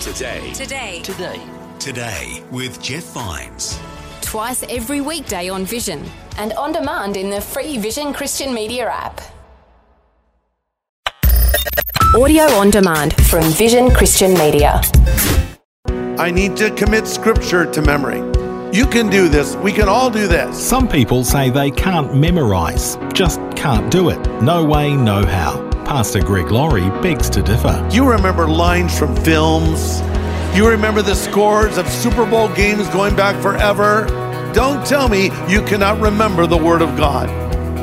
Today. Today. Today. Today with Jeff Vines. Twice every weekday on Vision and on demand in the free Vision Christian Media app. Audio on demand from Vision Christian Media. I need to commit scripture to memory. You can do this. We can all do this. Some people say they can't memorize, just can't do it. No way, no how. Pastor Greg Laurie begs to differ. You remember lines from films. You remember the scores of Super Bowl games going back forever. Don't tell me you cannot remember the Word of God.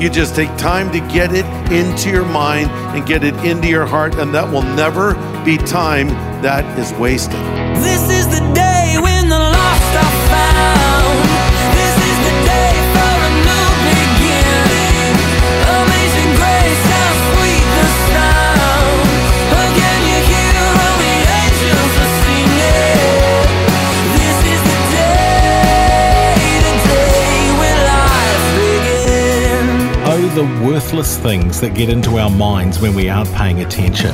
You just take time to get it into your mind and get it into your heart, and that will never be time that is wasted. This is the day the worthless things that get into our minds when we aren't paying attention.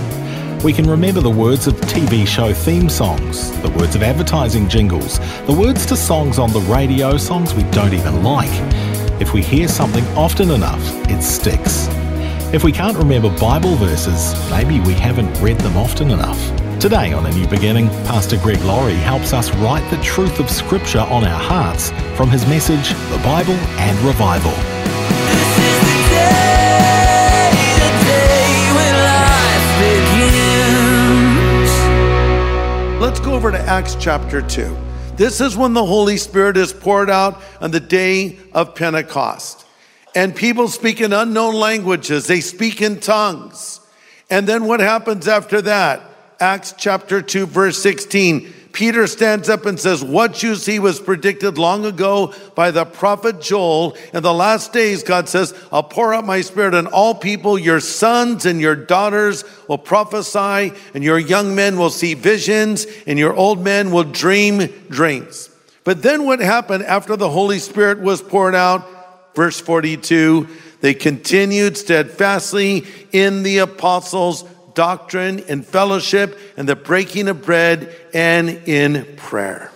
We can remember the words of TV show theme songs, the words of advertising jingles, the words to songs on the radio, songs we don't even like. If we hear something often enough, it sticks. If we can't remember Bible verses, maybe we haven't read them often enough. Today on A New Beginning, Pastor Greg Laurie helps us write the truth of Scripture on our hearts from his message, The Bible and Revival. Over to Acts chapter 2. This is when the Holy Spirit is poured out on the day of Pentecost. And people speak in unknown languages, they speak in tongues. And then what happens after that? Acts chapter 2, verse 16. Peter stands up and says, What you see was predicted long ago by the prophet Joel. In the last days, God says, I'll pour out my spirit on all people. Your sons and your daughters will prophesy, and your young men will see visions, and your old men will dream dreams. But then what happened after the Holy Spirit was poured out? Verse 42 they continued steadfastly in the apostles' doctrine and fellowship and the breaking of bread and in prayer.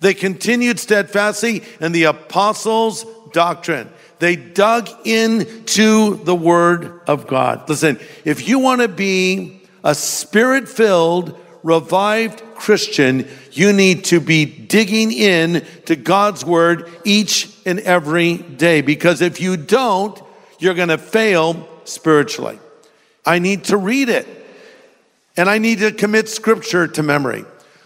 They continued steadfastly in the apostles' doctrine. They dug into the word of God. Listen, if you want to be a spirit filled, revived Christian, you need to be digging in to God's word each and every day. Because if you don't, you're going to fail spiritually. I need to read it. And I need to commit scripture to memory.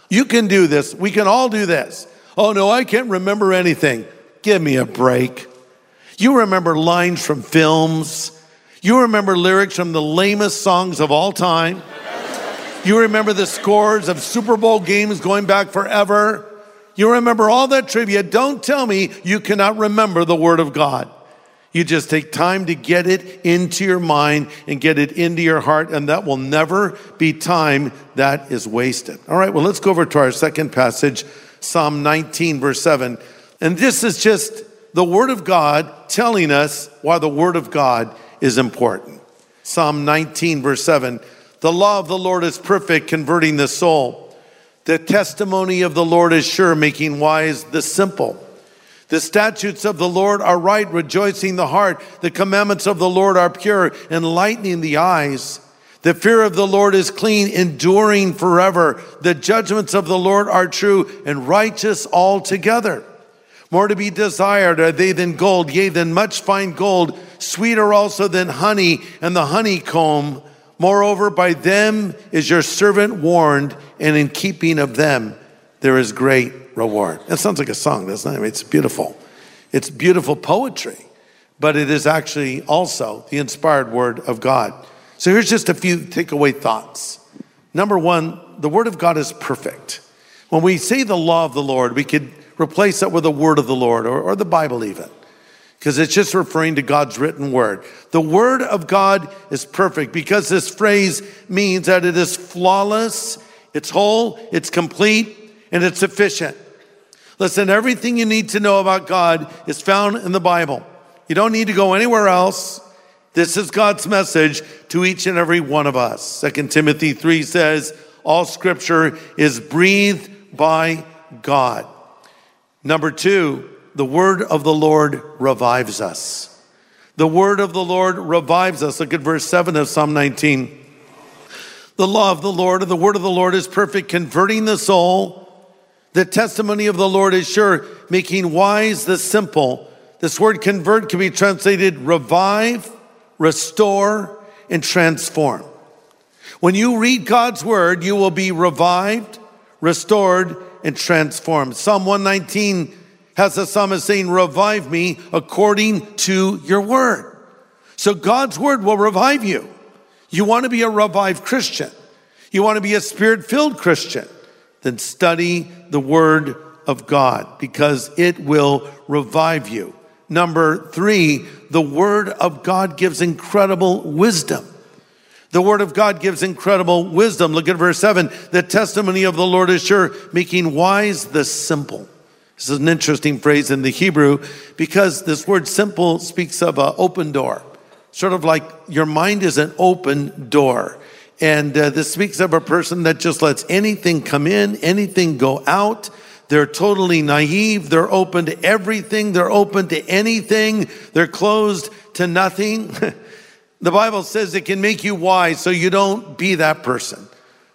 You can do this. We can all do this. Oh no, I can't remember anything. Give me a break. You remember lines from films. You remember lyrics from the lamest songs of all time. You remember the scores of Super Bowl games going back forever. You remember all that trivia. Don't tell me you cannot remember the Word of God. You just take time to get it into your mind and get it into your heart, and that will never be time that is wasted. All right, well, let's go over to our second passage, Psalm 19, verse 7. And this is just the Word of God telling us why the Word of God is important. Psalm 19, verse 7. The law of the Lord is perfect, converting the soul. The testimony of the Lord is sure, making wise the simple. The statutes of the Lord are right, rejoicing the heart. The commandments of the Lord are pure, enlightening the eyes. The fear of the Lord is clean, enduring forever. The judgments of the Lord are true and righteous altogether. More to be desired are they than gold, yea, than much fine gold, sweeter also than honey and the honeycomb. Moreover, by them is your servant warned, and in keeping of them there is great reward. That sounds like a song, doesn't it? I mean, it's beautiful. It's beautiful poetry, but it is actually also the inspired word of God. So here's just a few takeaway thoughts. Number one, the word of God is perfect. When we say the law of the Lord, we could replace that with the word of the Lord or, or the Bible even because it's just referring to God's written word. The word of God is perfect because this phrase means that it is flawless, it's whole, it's complete, and it's sufficient. Listen, everything you need to know about God is found in the Bible. You don't need to go anywhere else. This is God's message to each and every one of us. 2 Timothy 3 says, all scripture is breathed by God. Number two, the word of the Lord revives us. The word of the Lord revives us. Look at verse 7 of Psalm 19. The law of the Lord, or the word of the Lord is perfect, converting the soul. The testimony of the Lord is sure, making wise the simple. This word convert can be translated revive, restore, and transform. When you read God's word, you will be revived, restored, and transformed. Psalm 119 has the psalmist saying, Revive me according to your word. So God's word will revive you. You want to be a revived Christian, you want to be a spirit filled Christian, then study the word of God because it will revive you. Number three, the word of God gives incredible wisdom. The word of God gives incredible wisdom. Look at verse 7. The testimony of the Lord is sure, making wise the simple. This is an interesting phrase in the Hebrew because this word simple speaks of an open door, sort of like your mind is an open door. And uh, this speaks of a person that just lets anything come in, anything go out. They're totally naive. They're open to everything. They're open to anything. They're closed to nothing. the Bible says it can make you wise so you don't be that person.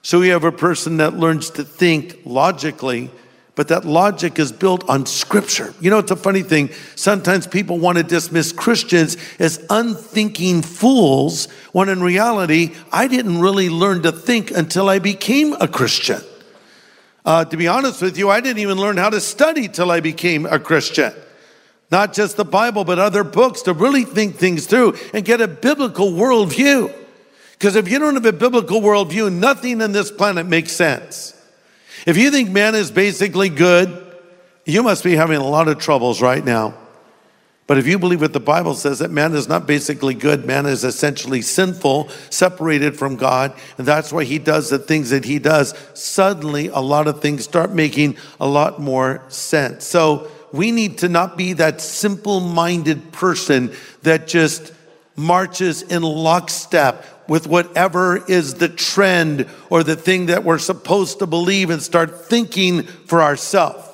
So we have a person that learns to think logically but that logic is built on scripture. You know, it's a funny thing. Sometimes people want to dismiss Christians as unthinking fools, when in reality, I didn't really learn to think until I became a Christian. Uh, to be honest with you, I didn't even learn how to study till I became a Christian. Not just the Bible, but other books to really think things through and get a biblical worldview. Because if you don't have a biblical worldview, nothing in this planet makes sense. If you think man is basically good, you must be having a lot of troubles right now. But if you believe what the Bible says, that man is not basically good, man is essentially sinful, separated from God, and that's why he does the things that he does, suddenly a lot of things start making a lot more sense. So we need to not be that simple minded person that just marches in lockstep with whatever is the trend or the thing that we're supposed to believe and start thinking for ourselves.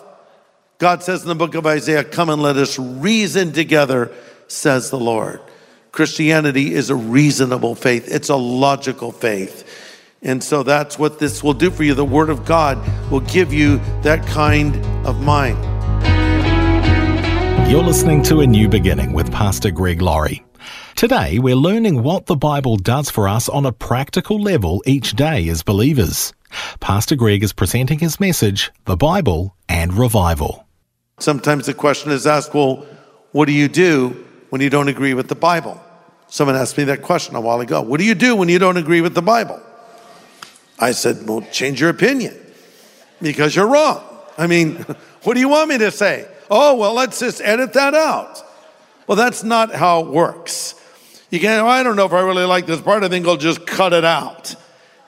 God says in the book of Isaiah, Come and let us reason together, says the Lord. Christianity is a reasonable faith, it's a logical faith. And so that's what this will do for you. The Word of God will give you that kind of mind. You're listening to A New Beginning with Pastor Greg Laurie. Today, we're learning what the Bible does for us on a practical level each day as believers. Pastor Greg is presenting his message, The Bible and Revival. Sometimes the question is asked, well, what do you do when you don't agree with the Bible? Someone asked me that question a while ago. What do you do when you don't agree with the Bible? I said, well, change your opinion because you're wrong. I mean, what do you want me to say? Oh, well, let's just edit that out. Well, that's not how it works. You can't, oh, I don't know if I really like this part. I think I'll just cut it out.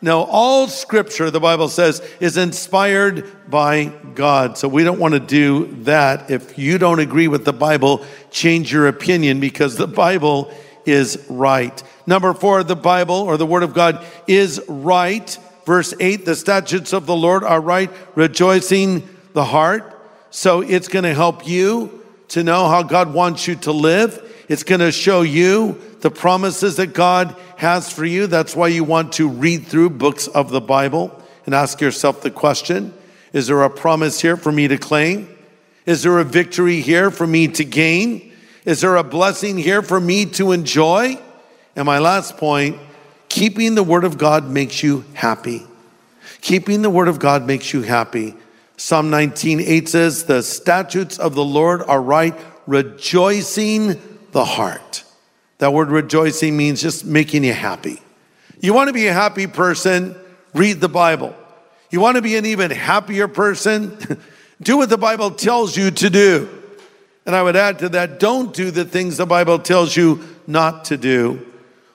No, all scripture, the Bible says, is inspired by God. So we don't want to do that. If you don't agree with the Bible, change your opinion because the Bible is right. Number four, the Bible or the Word of God is right. Verse eight, the statutes of the Lord are right, rejoicing the heart. So it's going to help you to know how God wants you to live. It's going to show you the promises that God has for you. That's why you want to read through books of the Bible and ask yourself the question Is there a promise here for me to claim? Is there a victory here for me to gain? Is there a blessing here for me to enjoy? And my last point keeping the Word of God makes you happy. Keeping the Word of God makes you happy. Psalm 19, 8 says, The statutes of the Lord are right, rejoicing the heart. That word rejoicing means just making you happy. You want to be a happy person, read the Bible. You want to be an even happier person, do what the Bible tells you to do. And I would add to that, don't do the things the Bible tells you not to do.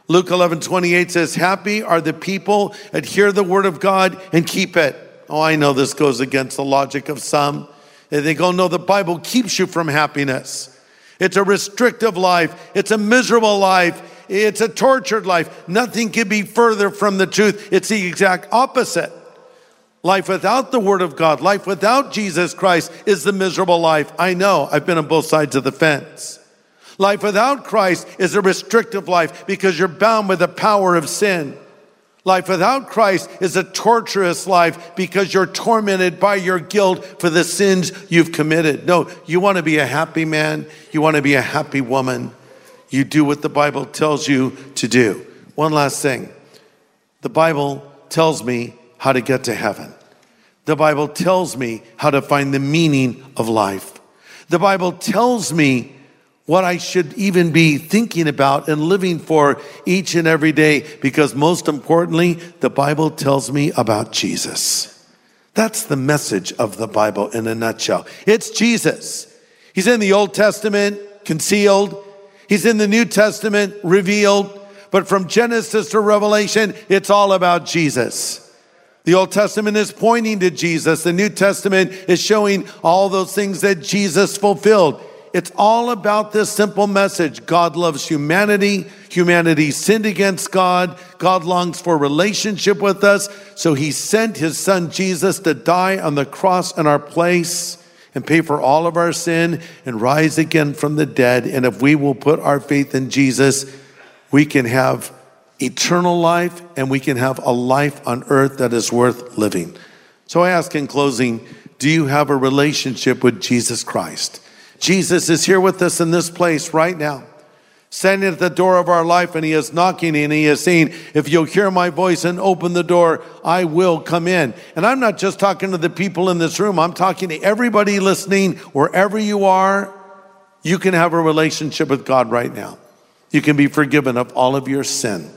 Luke 11, 28 says, Happy are the people that hear the word of God and keep it. Oh, I know this goes against the logic of some. They think, oh no, the Bible keeps you from happiness. It's a restrictive life. It's a miserable life. It's a tortured life. Nothing can be further from the truth. It's the exact opposite. Life without the Word of God, life without Jesus Christ is the miserable life. I know, I've been on both sides of the fence. Life without Christ is a restrictive life because you're bound by the power of sin. Life without Christ is a torturous life because you're tormented by your guilt for the sins you've committed. No, you want to be a happy man, you want to be a happy woman. You do what the Bible tells you to do. One last thing the Bible tells me how to get to heaven. The Bible tells me how to find the meaning of life. The Bible tells me what I should even be thinking about and living for each and every day because most importantly, the Bible tells me about Jesus. That's the message of the Bible in a nutshell. It's Jesus. He's in the Old Testament, concealed. He's in the New Testament, revealed. But from Genesis to Revelation, it's all about Jesus. The Old Testament is pointing to Jesus. The New Testament is showing all those things that Jesus fulfilled. It's all about this simple message God loves humanity. Humanity sinned against God. God longs for relationship with us. So he sent his son Jesus to die on the cross in our place and pay for all of our sin and rise again from the dead. And if we will put our faith in Jesus, we can have eternal life and we can have a life on earth that is worth living. So I ask in closing, do you have a relationship with Jesus Christ? Jesus is here with us in this place right now, standing at the door of our life, and He is knocking and He is saying, If you'll hear my voice and open the door, I will come in. And I'm not just talking to the people in this room, I'm talking to everybody listening, wherever you are. You can have a relationship with God right now. You can be forgiven of all of your sin,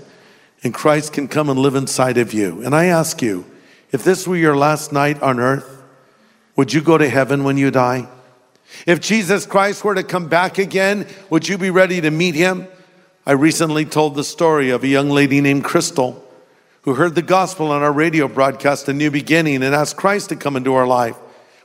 and Christ can come and live inside of you. And I ask you, if this were your last night on earth, would you go to heaven when you die? If Jesus Christ were to come back again, would you be ready to meet him? I recently told the story of a young lady named Crystal who heard the gospel on our radio broadcast, A New Beginning, and asked Christ to come into her life.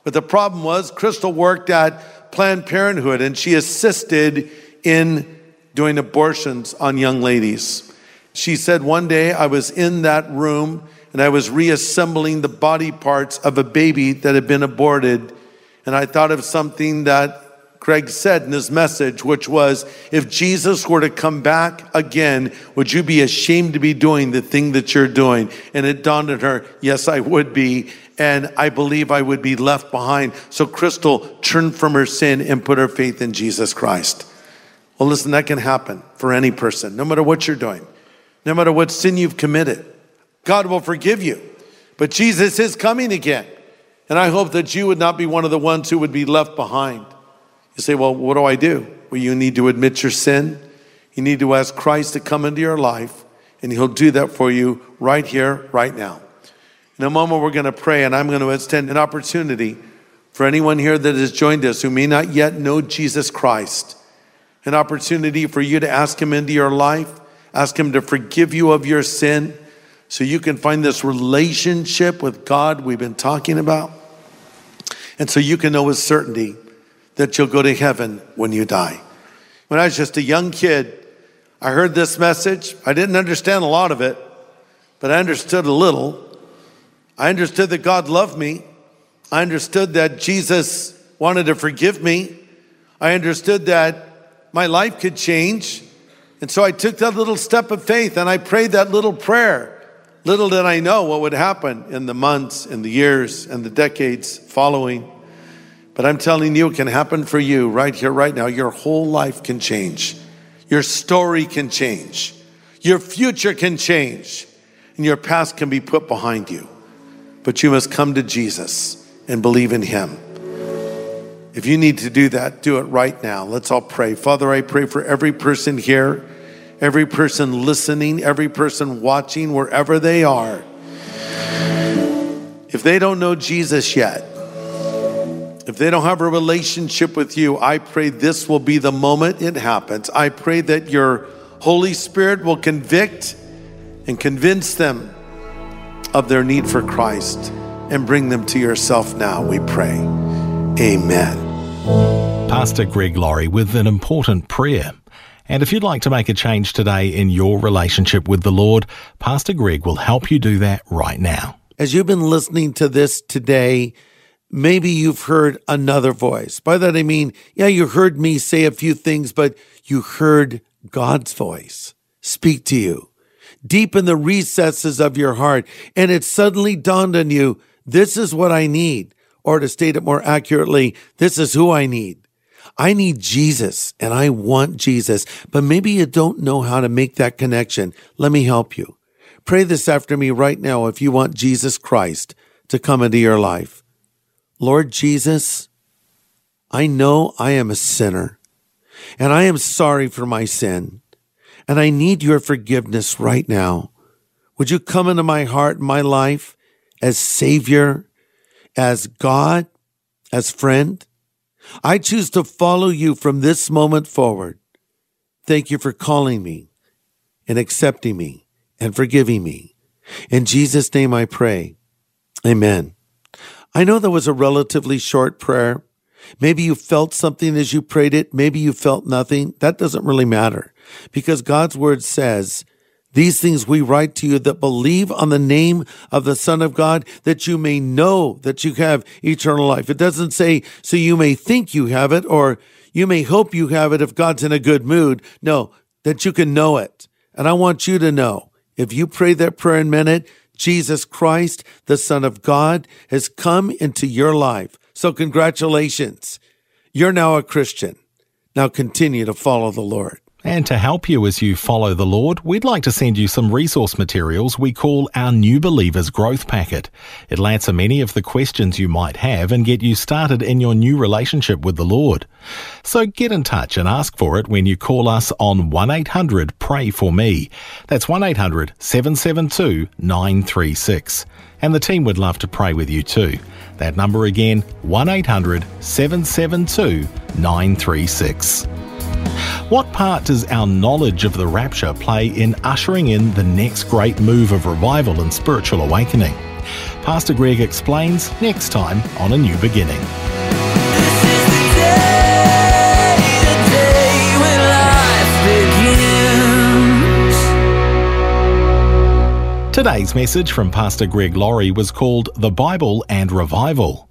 But the problem was, Crystal worked at Planned Parenthood and she assisted in doing abortions on young ladies. She said, One day I was in that room and I was reassembling the body parts of a baby that had been aborted and I thought of something that Greg said in his message, which was if Jesus were to come back again, would you be ashamed to be doing the thing that you're doing? And it dawned on her, yes, I would be. And I believe I would be left behind. So Crystal turned from her sin and put her faith in Jesus Christ. Well, listen, that can happen for any person, no matter what you're doing, no matter what sin you've committed. God will forgive you. But Jesus is coming again. And I hope that you would not be one of the ones who would be left behind. You say, well, what do I do? Well, you need to admit your sin. You need to ask Christ to come into your life, and He'll do that for you right here, right now. In a moment, we're going to pray, and I'm going to extend an opportunity for anyone here that has joined us who may not yet know Jesus Christ. An opportunity for you to ask Him into your life, ask Him to forgive you of your sin, so you can find this relationship with God we've been talking about. And so you can know with certainty that you'll go to heaven when you die. When I was just a young kid, I heard this message. I didn't understand a lot of it, but I understood a little. I understood that God loved me. I understood that Jesus wanted to forgive me. I understood that my life could change. And so I took that little step of faith and I prayed that little prayer. Little did I know what would happen in the months and the years and the decades following. But I'm telling you, it can happen for you right here, right now. Your whole life can change. Your story can change. Your future can change. And your past can be put behind you. But you must come to Jesus and believe in Him. If you need to do that, do it right now. Let's all pray. Father, I pray for every person here every person listening, every person watching, wherever they are. If they don't know Jesus yet, if they don't have a relationship with you, I pray this will be the moment it happens. I pray that your Holy Spirit will convict and convince them of their need for Christ and bring them to yourself now, we pray. Amen. Pastor Greg Laurie with an important prayer. And if you'd like to make a change today in your relationship with the Lord, Pastor Greg will help you do that right now. as you've been listening to this today, maybe you've heard another voice. By that I mean, yeah, you heard me say a few things, but you heard God's voice speak to you deep in the recesses of your heart. And it suddenly dawned on you, this is what I need. Or to state it more accurately, this is who I need. I need Jesus and I want Jesus, but maybe you don't know how to make that connection. Let me help you. Pray this after me right now if you want Jesus Christ to come into your life. Lord Jesus, I know I am a sinner and I am sorry for my sin and I need your forgiveness right now. Would you come into my heart my life as Savior, as God, as friend? I choose to follow you from this moment forward. Thank you for calling me and accepting me and forgiving me. In Jesus' name I pray. Amen. I know that was a relatively short prayer. Maybe you felt something as you prayed it. Maybe you felt nothing. That doesn't really matter because God's word says, these things we write to you that believe on the name of the Son of God, that you may know that you have eternal life. It doesn't say, so you may think you have it, or you may hope you have it if God's in a good mood. No, that you can know it. And I want you to know, if you pray that prayer in a minute, Jesus Christ, the Son of God, has come into your life. So congratulations. You're now a Christian. Now continue to follow the Lord. And to help you as you follow the Lord, we'd like to send you some resource materials we call our New Believers Growth Packet. It'll answer many of the questions you might have and get you started in your new relationship with the Lord. So get in touch and ask for it when you call us on 1800 Pray For Me. That's 1800 772 936. And the team would love to pray with you too. That number again, 1800 772 936. What part does our knowledge of the rapture play in ushering in the next great move of revival and spiritual awakening? Pastor Greg explains next time on A New Beginning. This is the day, the day when life begins. Today's message from Pastor Greg Laurie was called The Bible and Revival.